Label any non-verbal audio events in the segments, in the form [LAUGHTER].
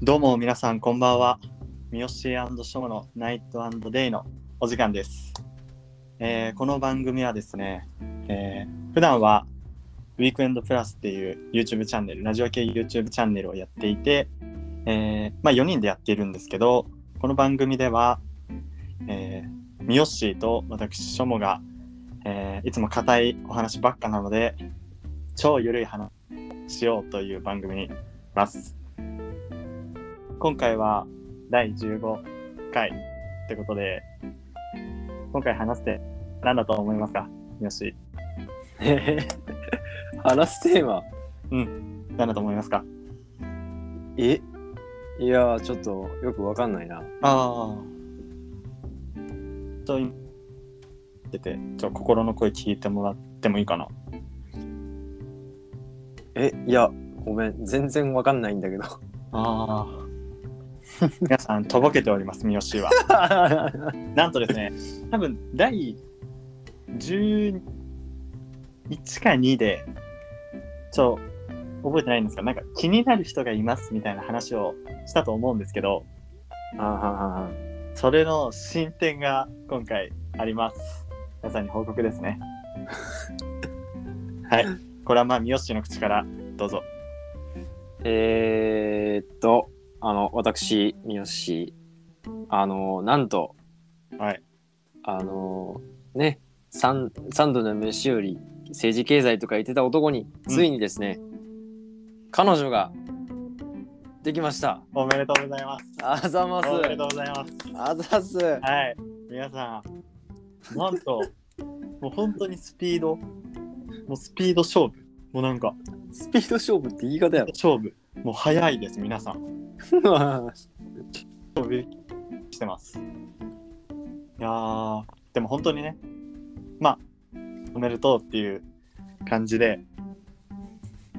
どうも皆さんこんばんは。三好ショーのナイトデイのお時間です。えーこの番組はですね、えー普段はウィークエンドプラスっていう YouTube チャンネル、ラジオ系 YouTube チャンネルをやっていて、えーまあ4人でやっているんですけど、この番組では、えー、三好と私、ショモが、えーいつも硬いお話ばっかなので、超ゆるい話しようという番組にます。今回は第15回ってことで、今回話して何だと思いますか？よし。え [LAUGHS] ー話すテーマ何だと思いますか？え？いやーちょっとよくわかんないな。ああ。と、今出て、ちょ心の声聞いてもらってもいいかな？え？いやごめん。全然わかんないんだけど。ああ。皆さん、とぼけております、三好は。[LAUGHS] なんとですね、多分第11か2で、ちょ、覚えてないんですが、なんか気になる人がいますみたいな話をしたと思うんですけど、あそれの進展が今回あります。皆さんに報告ですね。[LAUGHS] はい。これはまあ、三好の口からどうぞ。えー、っとあの私三好あのなんとはい。あのね三三度の飯より政治経済とか言ってた男にうんついにですね、彼女ができましたおめでとうございます。あざますおめでとうございます。あざっすはい。皆さん、なんと、もう本当にスピード、もうスピード勝負。もうなんか、スピード勝負って言い方やろ勝負。もう早いです、皆さん。[LAUGHS] してます。いやー、でも本当にね、まあ、おめでとうっていう感じで、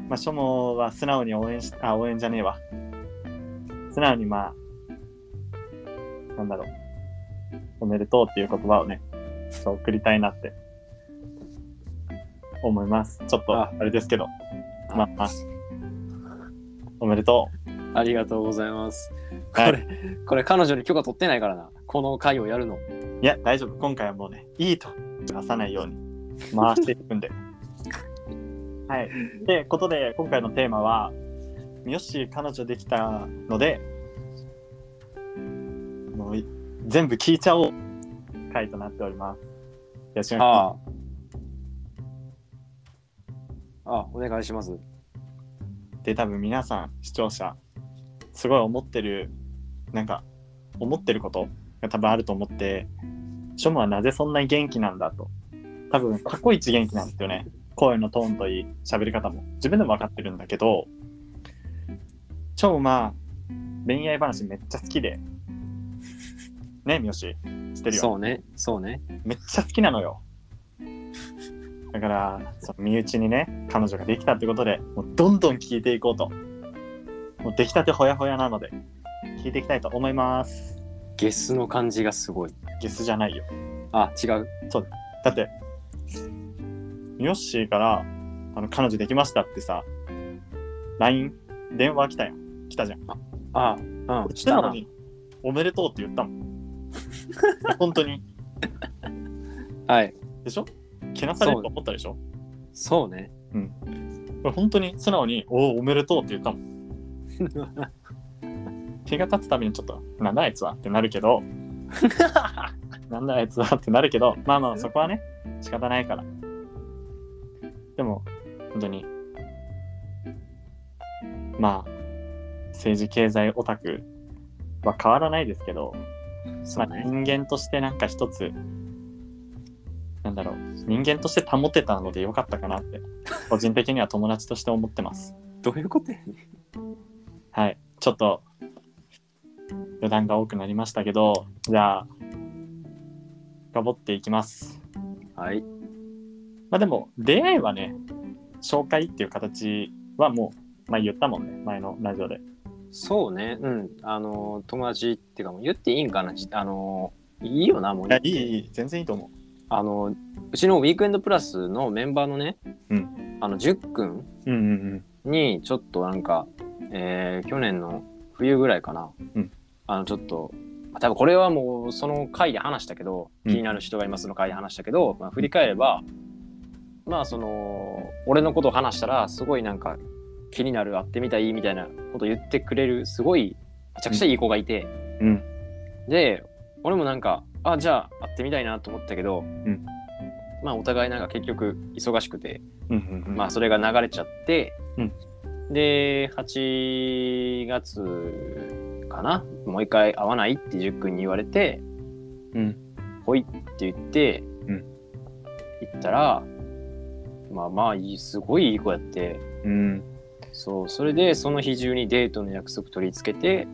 まあ、書もは素直に応援し、あ、応援じゃねえわ。素直にまあ、なんだろう、おめでとうっていう言葉をね、送りたいなって思います。ちょっと、ああれですけど、あまあ、まあ、おめでとありがとうございます。こはいれ、これ彼女に許可取ってないからな。この回をやるの。う。いや、大丈夫。今回はもうね、いいと出さないように回していくんで。[LAUGHS] はい。で、ことで、今回のテーマは、よし、彼女できたので、もうい全部聞いちゃおう回となっております。よろしくお願いしまああ。あ、お願いします。す。で、多分皆さん、視聴者、すごい思ってる、なんか、思ってることが多分あると思って、ショムはなぜそんなに元気なんだと。多分、過去一元気なんですよね。声のトーンといい、喋り方も。自分でも分かってるんだけど、ショムは恋愛話めっちゃ好きで、ね、三好、知ってるよ。そうね、そうね。めっちゃ好きなのよ。だから、その身内にね、彼女ができたってことで、もうどんどん聞いていこうと。もう出来たてほやほやなので、聞いていきたいと思います。ゲスの感じがすごい。ゲスじゃないよ。あ、違う。だって、ヨッシーから、あの、彼女できましたってさ、LINE、電話来たやん。来たじゃん。あ、うん、しした。のに、おめでとうって言ったもん。[LAUGHS] 本当に。はい。でしょ？けなされると思ったでしょ？そうね。これ本当に素直に、おお、おめでとうって言ったもん。[LAUGHS] 気が立つたびにちょっと、なんだあいつはってなるけど、[LAUGHS] なんだあいつはってなるけど、まあまあそこはね、仕方ないから。でも、本当に、まあ、政治経済オタクは変わらないですけど、まあ。人間としてなんか一つ、なんだろう、人間として保てたのでよかったかなって、個人的には友達として思ってます。どういうことやねんはい。ちょっと、余談が多くなりましたけど、じゃあ、深掘っていきます。はい。まあでも、出会いはね、紹介っていう形はもう、まあ言ったもんね、前のラジオで。そうね。うん。あの、友達っていうかもう言っていいんかな。あの、いいよな、もういや、いい、いい、全然いいと思う。あの、うちのウィークエンドプラスのメンバーのね、うん。あの、ジュッ君にちょっとなんか、えー去年の冬ぐらいかな、うん。あのちょっとまあ多分これはもうその回で話したけど、うん。気になる人がいますの回で話したけど、まあ、振り返れば、まあその俺のことを話したらすごいなんか気になる会ってみたいみたいなことを言ってくれるすごいめちゃくちゃいい子がいて、うん。で俺もなんかあじゃあ会ってみたいなと思ったけど、んまあお互いなんか結局忙しくて、うんうんうん。まあそれが流れちゃって、うんで8月かな？もう一回会わないって塾君に言われてうん。「ほい」って言って、うん行ったらまあまあいいすごいいい子やってうん。そうそれでその日中にデートの約束取り付けて、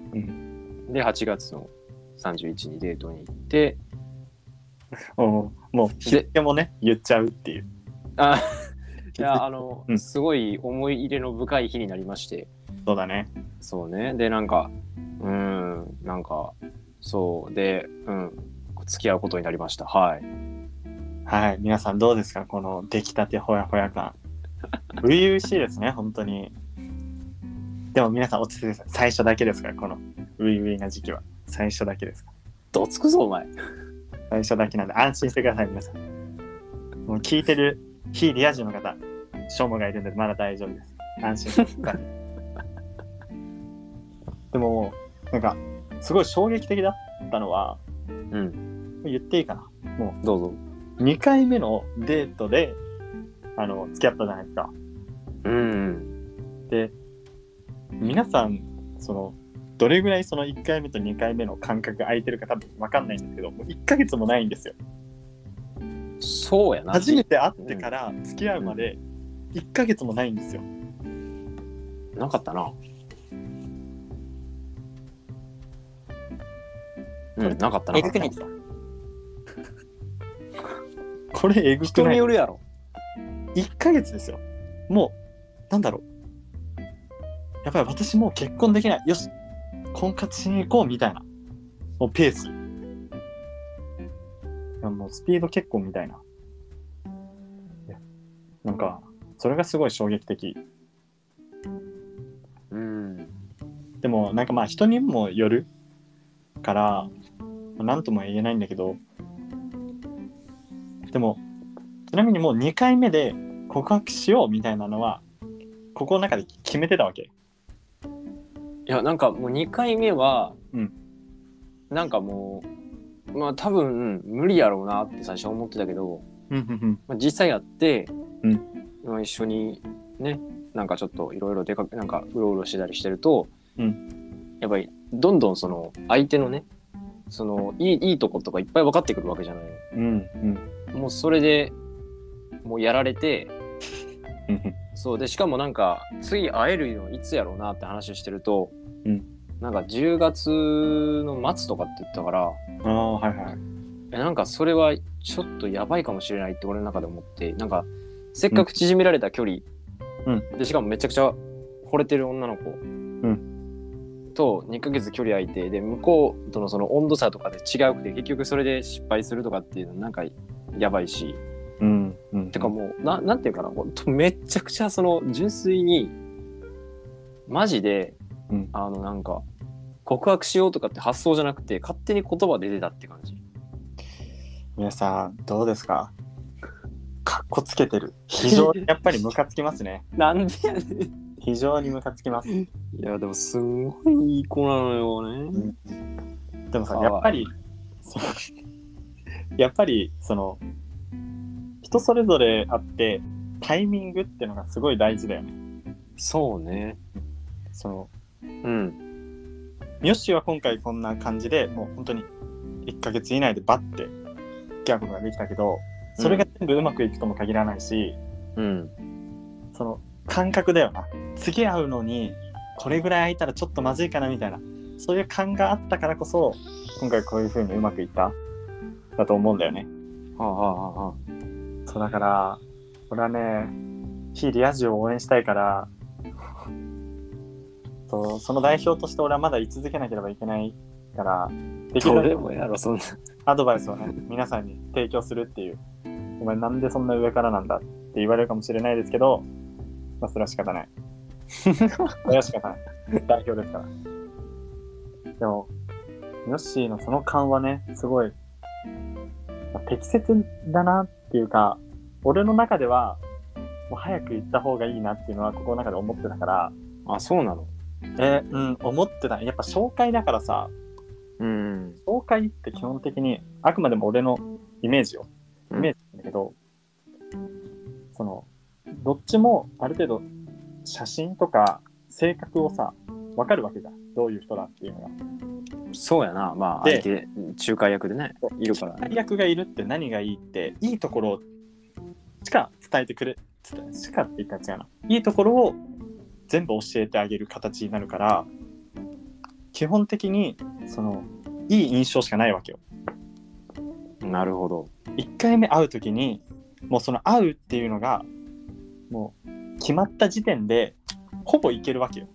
うで8月の31にデートに行っておもう、日付もね、言っちゃうっていう。あ [LAUGHS] いやあの、うんすごい思い入れの深い日になりましてそうだね。そうねでなんかうーんなんかそうでうん付き合うことになりましたはいはい。皆さんどうですか？この出来たてほやほや感。[LAUGHS] 初々しいですね、本当に。でも皆さん落ち着いて。最初だけですから、この初々な時期は。最初だけです。どつくぞお前最初だけなんで安心してください、皆さん。もう聞いてる非リア充の方、ショモがいるんでまだ大丈夫です。安心してください。[LAUGHS] でも、なんか、すごい衝撃的だったのは、うん言っていいかな？どうぞ2回目のデートで、あの、付き合ったじゃないですか。うんで、皆さん、その、どれぐらいその1回目と2回目の間隔空いてるか多分分かんないんですけど、もう1ヶ月もないんですよ。そうやな初めて会ってから付き合うまで1ヶ月もないんですよ。なかったなうんなかったなえぐく [LAUGHS] これえぐく人ない？によるやろ ?1 ヶ月ですよ。もう、なんだろう。やっぱり私もう結婚できない。よし、婚活しに行こうみたいな。もうペース。もうスピード結婚みたいな。なんか、それがすごい衝撃的。うんでもなんかまあ人にもよるから何とも言えないんだけどでもちなみにもう2回目で告白しようみたいなのはここの中で決めてたわけいやなんかもう2回目は、うん。なんかもうまあ多分無理やろうなって最初思ってたけど、まあ、実際やって、うん。まあ一緒にねなんかちょっといろいろ出かけなんかうろうろしてたりしてると、うやっぱりどんどんその相手のねそのいいいいとことかいっぱい分かってくるわけじゃない。うんうん。もうそれでもうやられてうんそうでしかもなんか次会えるのいつやろうなって話をしてると、うん。なんか10月の末とかって言ったからああはいはい。えなんかそれはちょっとやばいかもしれないって俺の中で思ってなんかせっかく縮められた距離、うでしかもめちゃくちゃ惚れてる女の子、ん。と2ヶ月距離空いてで向こうとのその温度差とかで違うくて結局それで失敗するとかっていうのなんかやばいしうんうん。てかもうななんていうかなめっちゃくちゃその純粋にマジで、うん。あのなんか告白しようとかって発想じゃなくて勝手に言葉で出てたって感じ。皆さんどうですか？かっこつけてる。非常に [LAUGHS] やっぱりムカつきますね。なんでやねん。非常にムカつきます。いやでもすんごいいい子なのよね。でもさやっぱり [LAUGHS] やっぱりその人それぞれあってタイミングっていうのがすごい大事だよね。そうね。そのうん。ミヨッシーは今回こんな感じでもう本当に1ヶ月以内でバッて付き合うことができたけどそれが全部うまくいくとも限らないし、うん。その感覚だよな。次会うのにこれぐらい空いたらちょっとまずいかなみたいな。そういう感があったからこそ今回こういう風にうまくいった。だと思うんだよね。はあはあはあはあそうだから俺はね非リア充を応援したいからそうその代表として俺はまだ居続けなければいけないからできるんな。アドバイスをね皆さんに提供するっていう。お前なんでそんな上からなんだって言われるかもしれないですけどまあそれは仕方ない。[LAUGHS] それは仕方ない。代表ですから。でも、ヨッシーのその勘はね、すごい、まあ適切だなっていうか、俺の中では、もう早く行った方がいいなっていうのは、心の中で思ってたから、あ、そうなの？えーうん、思ってた。やっぱ紹介だからさ、うん。紹介って基本的に、あくまでも俺のイメージよ。イうんメージだけど、その、どっちもある程度、写真とか性格をさ、わかるわけじゃん。どういう人だっていうのが。そうやな。まあ、で相手、仲介役でね、いるからね。大役がいるって何がいいって、いいところしか伝えてくれ、かって言ったら違うな。いいところを全部教えてあげる形になるから、基本的に、その、いい印象しかないわけよ。なるほど。1回目会う時にもうその会うっていうのがもう決まった時点でほぼいけるわけよ。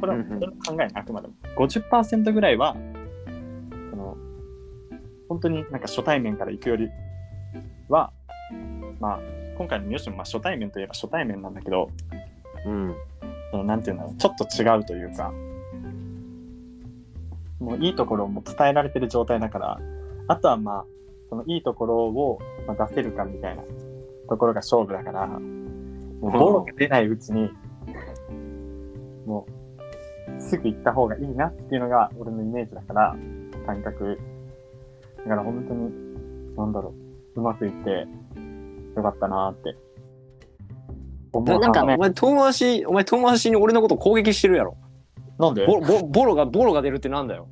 これはうんうん俺の考えねあくまでも。50%ぐらいはその本当になんか初対面から行くよりはまあ今回の三好もまあ初対面といえば初対面なんだけどうん。そのなんていうんだろうちょっと違うというかもういいところをもう伝えられてる状態だからあとはまあそのいいところをまあ出せるかみたいなところが勝負だからもうボロが出ないうちにもうすぐ行った方がいいなっていうのが俺のイメージだから感覚だから本当になんだろううまくいってよかったなって思うななんか、お前遠回し、お前遠回しに俺のこと攻撃してるやろ。なんで？ボボボロが、ボロが出るってなんだよ。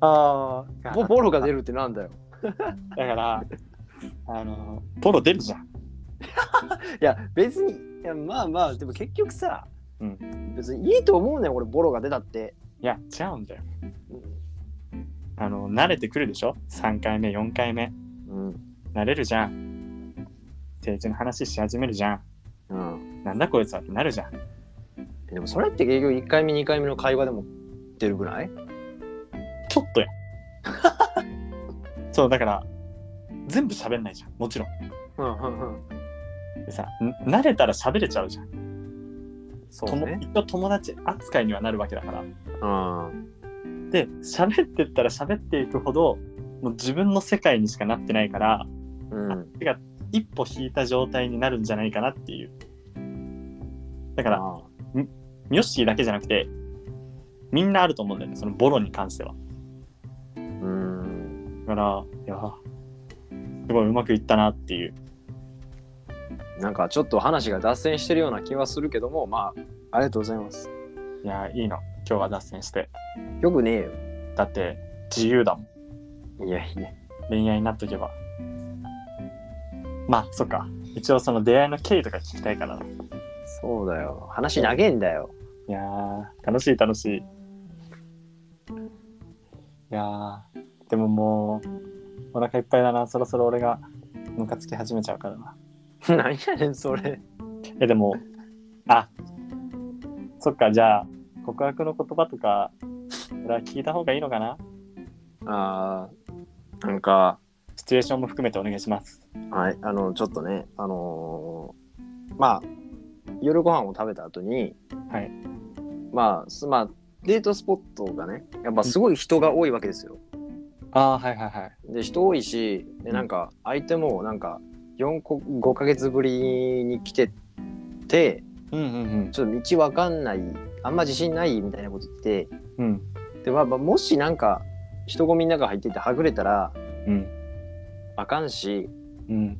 ああボボロが出るってなんだよ。だから、あの、ボロ出るじゃん。[LAUGHS] いや、別に、いやまあまあ、でも結局さ、うん別にいいと思うねん、俺、ボロが出たって。いや、違うんだよ。あの、慣れてくるでしょ ?3 回目、4回目。うん。慣れるじゃん。政治の話し始めるじゃん。うん。なんだこいつはってなるじゃん。でもそれって結局1回目、2回目の会話でも出るぐらい？ちょっとや。[LAUGHS] そう、だから、全部喋んないじゃん。もちろん。うんうんうん。でさ、ん慣れたら喋れちゃうじゃん。そうね。一応友達扱いにはなるわけだから。うん。で、喋ってったら喋っていくほど、もう自分の世界にしかなってないから、うん。手が一歩引いた状態になるんじゃないかなっていう。だから、あミョッシーだけじゃなくて、みんなあると思うんだよね、そのボロに関しては。ーうん。だから、いや、すごいうまくいったなっていう。なんかちょっと話が脱線してるような気はするけども、まあ、ありがとうございます。いや、いいの。今日は脱線して。よくねえよ。だって、自由だもん。いやいや。恋愛になっとけば。まあ、そっか。一応その出会いの経緯とか聞きたいからそうだよ。話長えんだよ。やー、楽しい楽しい。いやー、でももう、お腹いっぱいだな。そろそろ俺がムカつき始めちゃうからな。[LAUGHS] 何やねん、それ。え、でも、あ、そっか、じゃあ、告白の言葉とか、俺は聞いた方がいいのかな？あーなんか、シチュエーションも含めてお願いします。はい、あの、ちょっとね、あのーまあ、夜ご飯を食べた後に、はい。まあ、すまあ、デートスポットがね、やっぱすごい人が多いわけですよ。ああ、はいはいはい。で、人多いし、で、なんか、相手も、なんか、4個、5ヶ月ぶりに来てて、うんうんちょっと道わかんない、あんま自信ないみたいなこと言って、うん。うん。で、まあ、まあもしなんか、人混みの中入っててはぐれたら、うん。あかんし、うん。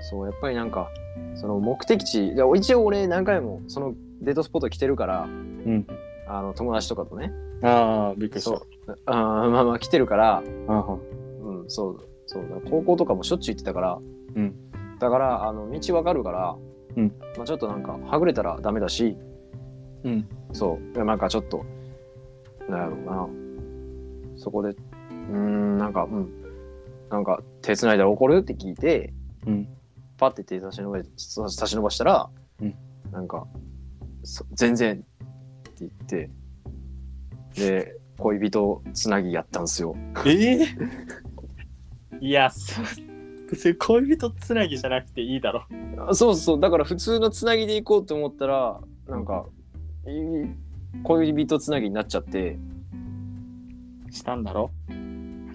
そう、やっぱりなんか、その目的地、で一応俺何回もそのデートスポット来てるから、うん。あの友達とかとね、ああ、びっくりした。そうあーまあまあ来てるから、あうん、そう、そう、高校とかもしょっちゅう行ってたから、うん。だから、あの、道わかるから、うんまあちょっとなんか、はぐれたらダメだし、うん。そう、でなんかちょっと、なんやろうな、そこで、うーん、なんか、うん、なんか、手繋いだら怒るって聞いて、うん。パッて手差し伸ば差し伸ばしたら、うん。なんかそ全然って言ってで恋人つなぎやったんですよ。ええいや、そう、別に恋人つなぎじゃなくていいだろ。あそうそうだから普通のつなぎで行こうと思ったらなんかい恋人つなぎになっちゃって。したんだろ？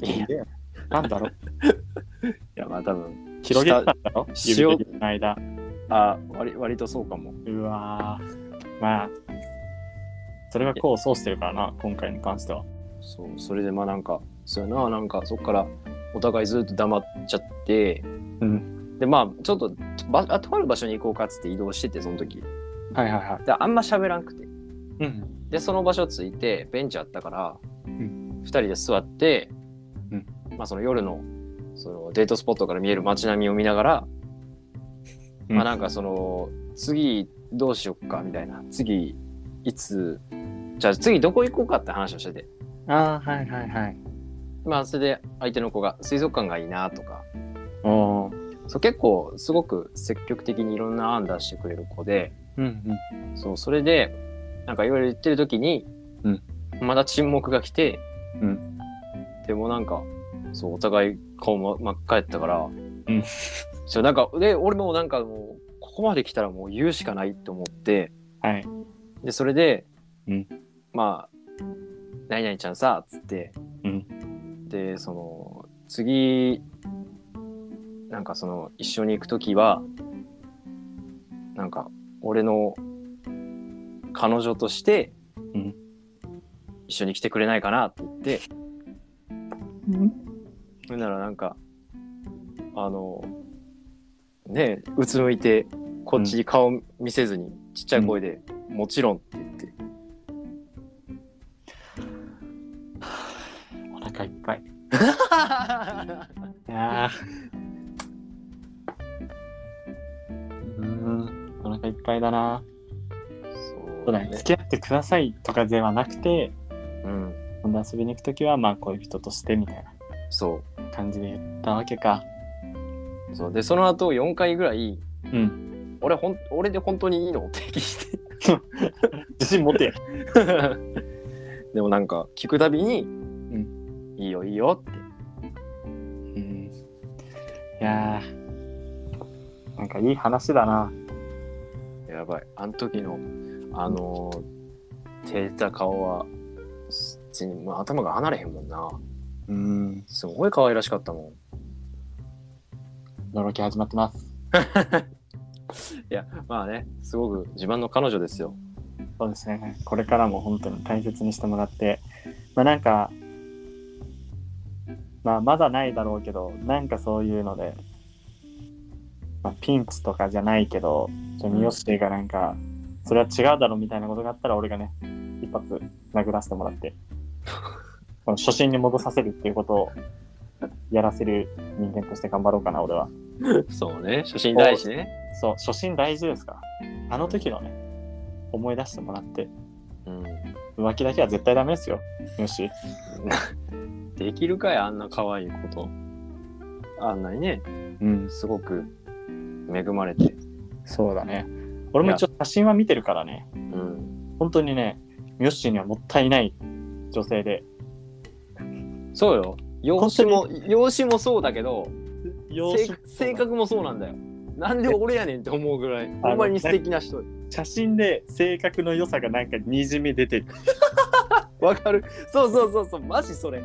いや、いなんだろ [LAUGHS] やまあ多分、広げてたんだろ？し指先の間。あ割割とそうかも。うわーまあ、それが功を奏してるからな、今回に関しては。そう、それでまあなんか、そうやな、なんかそっからお互いずっと黙っちゃって、うん。でまあちょっとばあとある場所に行こうかっつって移動してて、その時。はいはいはい。で、あんま喋らんくて。うん。で、その場所着いて、ベンチあったから、ん二人で座って、うんまあその夜のそのデートスポットから見える街並みを見ながら、まあなんかその次どうしよっかみたいな。次いつじゃあ次どこ行こうかって話をしてて。ああ、はいはいはい。まあそれで相手の子が水族館がいいなとか。そう結構すごく積極的にいろんな案出してくれる子で。うんそうそれでなんかいろいろ言ってる時に、うん。まだ沈黙が来て、うん。でもなんかそうお互い顔真真っ赤やったから、うん。そうなんかで俺もなんかもうここまで来たらもう言うしかないと思って。うん。はい。でそれで、うん。まあ「何々ちゃんさ」っつって、うん。でその次なんかその一緒に行く時はなんか俺の彼女として、うん。一緒に来てくれないかなって言って。うんそれならなんかあのねえうつむいてこっちに顔見せずにちっちゃい声で「もちろん」って言って。[SIGHS] お腹いっぱい。[LAUGHS] いやー。うーん、お腹いっぱいだな。そうだね。付き合ってくださいとかではなくて、うん。今度遊びに行くときは、まあ恋人としてみたいな。そう感じで言ったわけか。そうでその後4回ぐらいうん。俺ほん俺で本当にいいのって聞い [LAUGHS] 自信持て。て [LAUGHS] でもなんか聞くたびに「いいよいいよ」ってうん。いやー、なんかいい話だな。やばいあの時のあのー、照れた顔はす全然もう頭が離れへんもんなうん。すごい可愛らしかったものろき始まってます。ん [LAUGHS] いやまあねすごく自慢の彼女ですよそうですね。これからも本当に大切にしてもらって、まあなんか、まあまだないだろうけど、なんかそういうので、まあ、ピンチとかじゃないけど、ちょミヨッシーがなんか、それは違うだろうみたいなことがあったら、俺がね、一発殴らせてもらって、[LAUGHS] この初心に戻させるっていうことをやらせる人間として頑張ろうかな、俺は。そうね初心大事ねそう、初心大事ですから。あの時のね、思い出してもらって、うん浮気だけは絶対ダメですよ。よし。[LAUGHS] できるかいあんな可愛いことあんなにねうん、すごく恵まれてそうだね。俺も一応写真は見てるからね。うん本当にね、ヨッシーにはもったいない女性で。そうよ。容姿も容姿もそうだけど性性性格もそうなんだよ。なんで俺やねんって思うぐらいほんまに素敵な人。写真で性格の良さがなんかにじみ出てる。[LAUGHS] わかる。そうそうそうそう。マジそれ。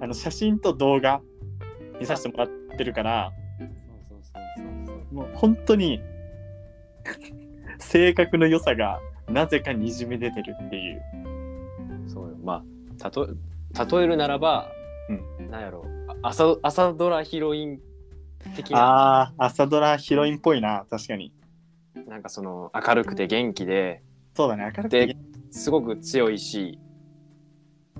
あの写真と動画見させてもらってるから、そうそうそうそう。もう本当に性格の良さがなぜかにじみ出てるっていう。そうよ。まあたと例えるならば、うなんやろ。あ朝朝ドラヒロイン的な。ああ、朝ドラヒロインっぽいな、確かに。なんかその明るくて元気で。そうだね、明るくてで。すごく強いし。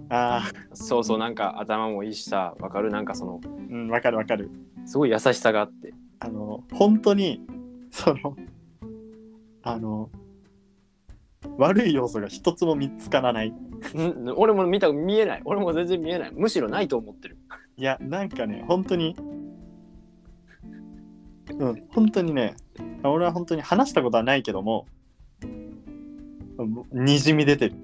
ああ、そうそうなんか頭もいいしさ。わかる？なんかそのうん、わかるわかる。すごい優しさがあって。あの、本当に、その、あの、悪い要素が一つも見つからない。ん俺も見た見えない俺も全然見えないむしろないと思ってるいや、なんかね、本当に、うん、本当にね、俺は本当に話したことはないけども、もうにじみ出てる。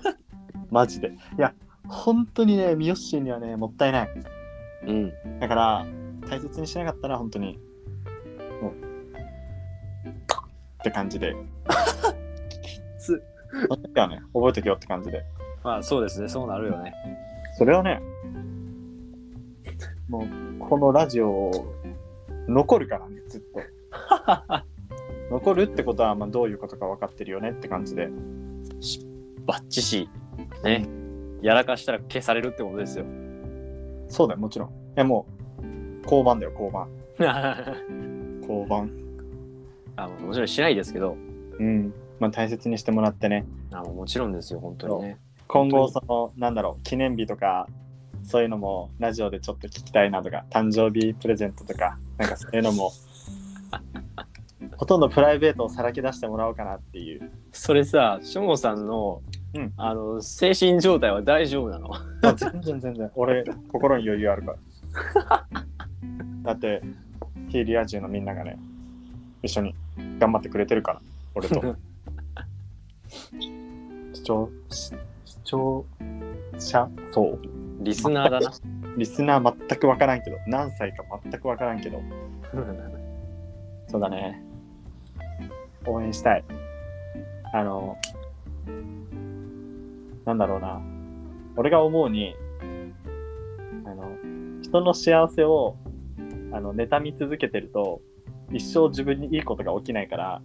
[LAUGHS] マジで。いや、本当にね、ミヨッシーにはね、もったいない。うんだから、大切にしなかったら、本当に、もう、って感じで。[LAUGHS] つその時はね、覚えとけよって感じで。まあそうですねそうなるよねそれはね、もう、このラジオ、残るからね、ずっと。[LAUGHS] 残るってことは、まあ、どういうことか分かってるよねって感じで。バッチシ。ね。やらかしたら消されるってことですよ。そうだよ、もちろん。いや、もう、交番だよ、交番。[LAUGHS] 交番。あもちろんしないですけど、うん。まあ、大切にしてもらってね。あもちろんですよ、本当にね。今後、その、なんだろう、記念日とか、そういうのもラジオでちょっと聞きたいなとか、誕生日プレゼントとか、なんかそういうのも、[LAUGHS] ほとんどプライベートをさらけ出してもらおうかなっていう。それさ、しょもさんの、うんあの精神状態は大丈夫なの？あ全然全然、俺、心に余裕あるから。[LAUGHS] だって、ヒーリア充のみんながね、一緒に頑張ってくれてるから、俺と。[LAUGHS] 視聴、視聴者そう。リスナーだな。[LAUGHS] リスナー全く分からんけど、何歳か全く分からんけど、そうだね。応援したい。あの、なんだろうな。俺が思うに、あの、人の幸せを、あの、妬み続けてると、一生自分にいいことが起きないから、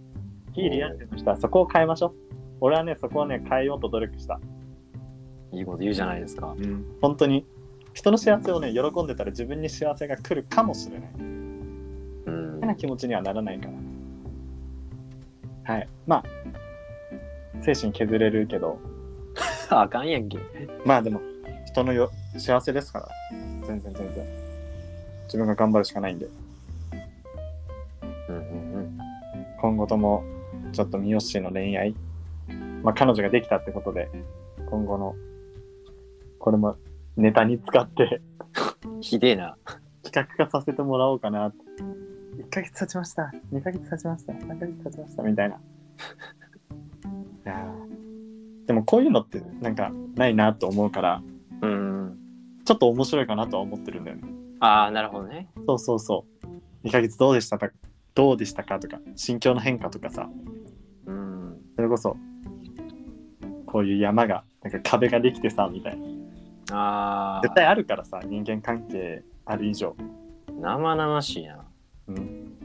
いいリアルの人はそこを変えましょう。俺はね、そこをね、変えようと努力した。いいこと言うじゃないですか。本当に。人の幸せをね、喜んでたら自分に幸せが来るかもしれない。うん変な気持ちにはならないから。はい。まあ、精神削れるけど、[LAUGHS] あかんやんけ。まあでも、人のよ幸せですから、全然全然。自分が頑張るしかないんで、うんうんうん。今後とも、ちょっと三好の恋愛、まあ彼女ができたってことで、今後の、これもネタに使ってひでえな。企画化させてもらおうかな。1ヶ月経ちました。2ヶ月経ちました。3ヶ月経ちました。みたいな。いやーでもこういうのってなんかないなと思うから、うん。ちょっと面白いかなとは思ってるんだよね。ああ、なるほどね。そうそうそう。2ヶ月どうでしたかどうでしたかとか、心境の変化とかさ、うん。それこそ、こういう山が、なんか壁ができてさ、みたいな。あ絶対あるからさ、人間関係ある以上。あ、生々しいな。うん。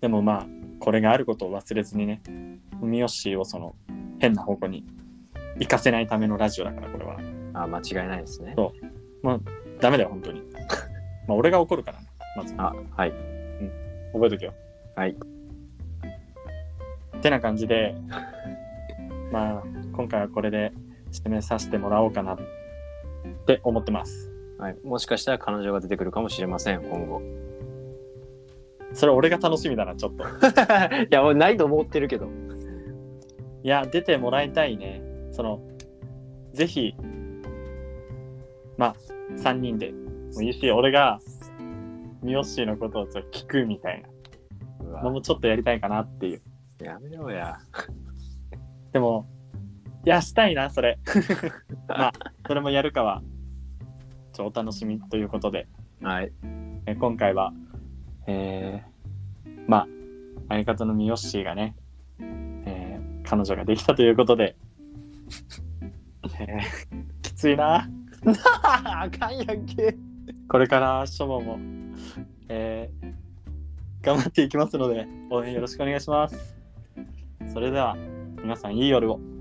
でもまあ、これがあることを忘れずにね、ミヨッシーをその変な方向に行かせないためのラジオだから、これは。あ間違いないですね。ダメだよ、本当に。まあ、俺が怒るからね、まず。あ、はい。覚えとけよ。はい。ってな感じで、[LAUGHS] まあ、今回はこれで締めさせてもらおうかなって思ってます。はい。もしかしたら彼女が出てくるかもしれません、今後。それ俺が楽しみだな、ちょっと。[LAUGHS] いや、俺ないと思ってるけど。いや、出てもらいたいね。その、ぜひ、まあ、3人でもいいし、俺が、ミヨッシーのことをちょっと聞くみたいなのもちょっとやりたいかなっていう。やめろや。でも、いや、したいな、それ。[LAUGHS] まあ、それもやるかは、ちょお楽しみということで、はい。え今回は、えー、まあ、相方のミヨッシーがね、えー彼女ができたということで、えーきついな。あかんやんけ。これからしょもも、えー頑張っていきますので、応援よろしくお願いします。それでは、皆さんいい夜を。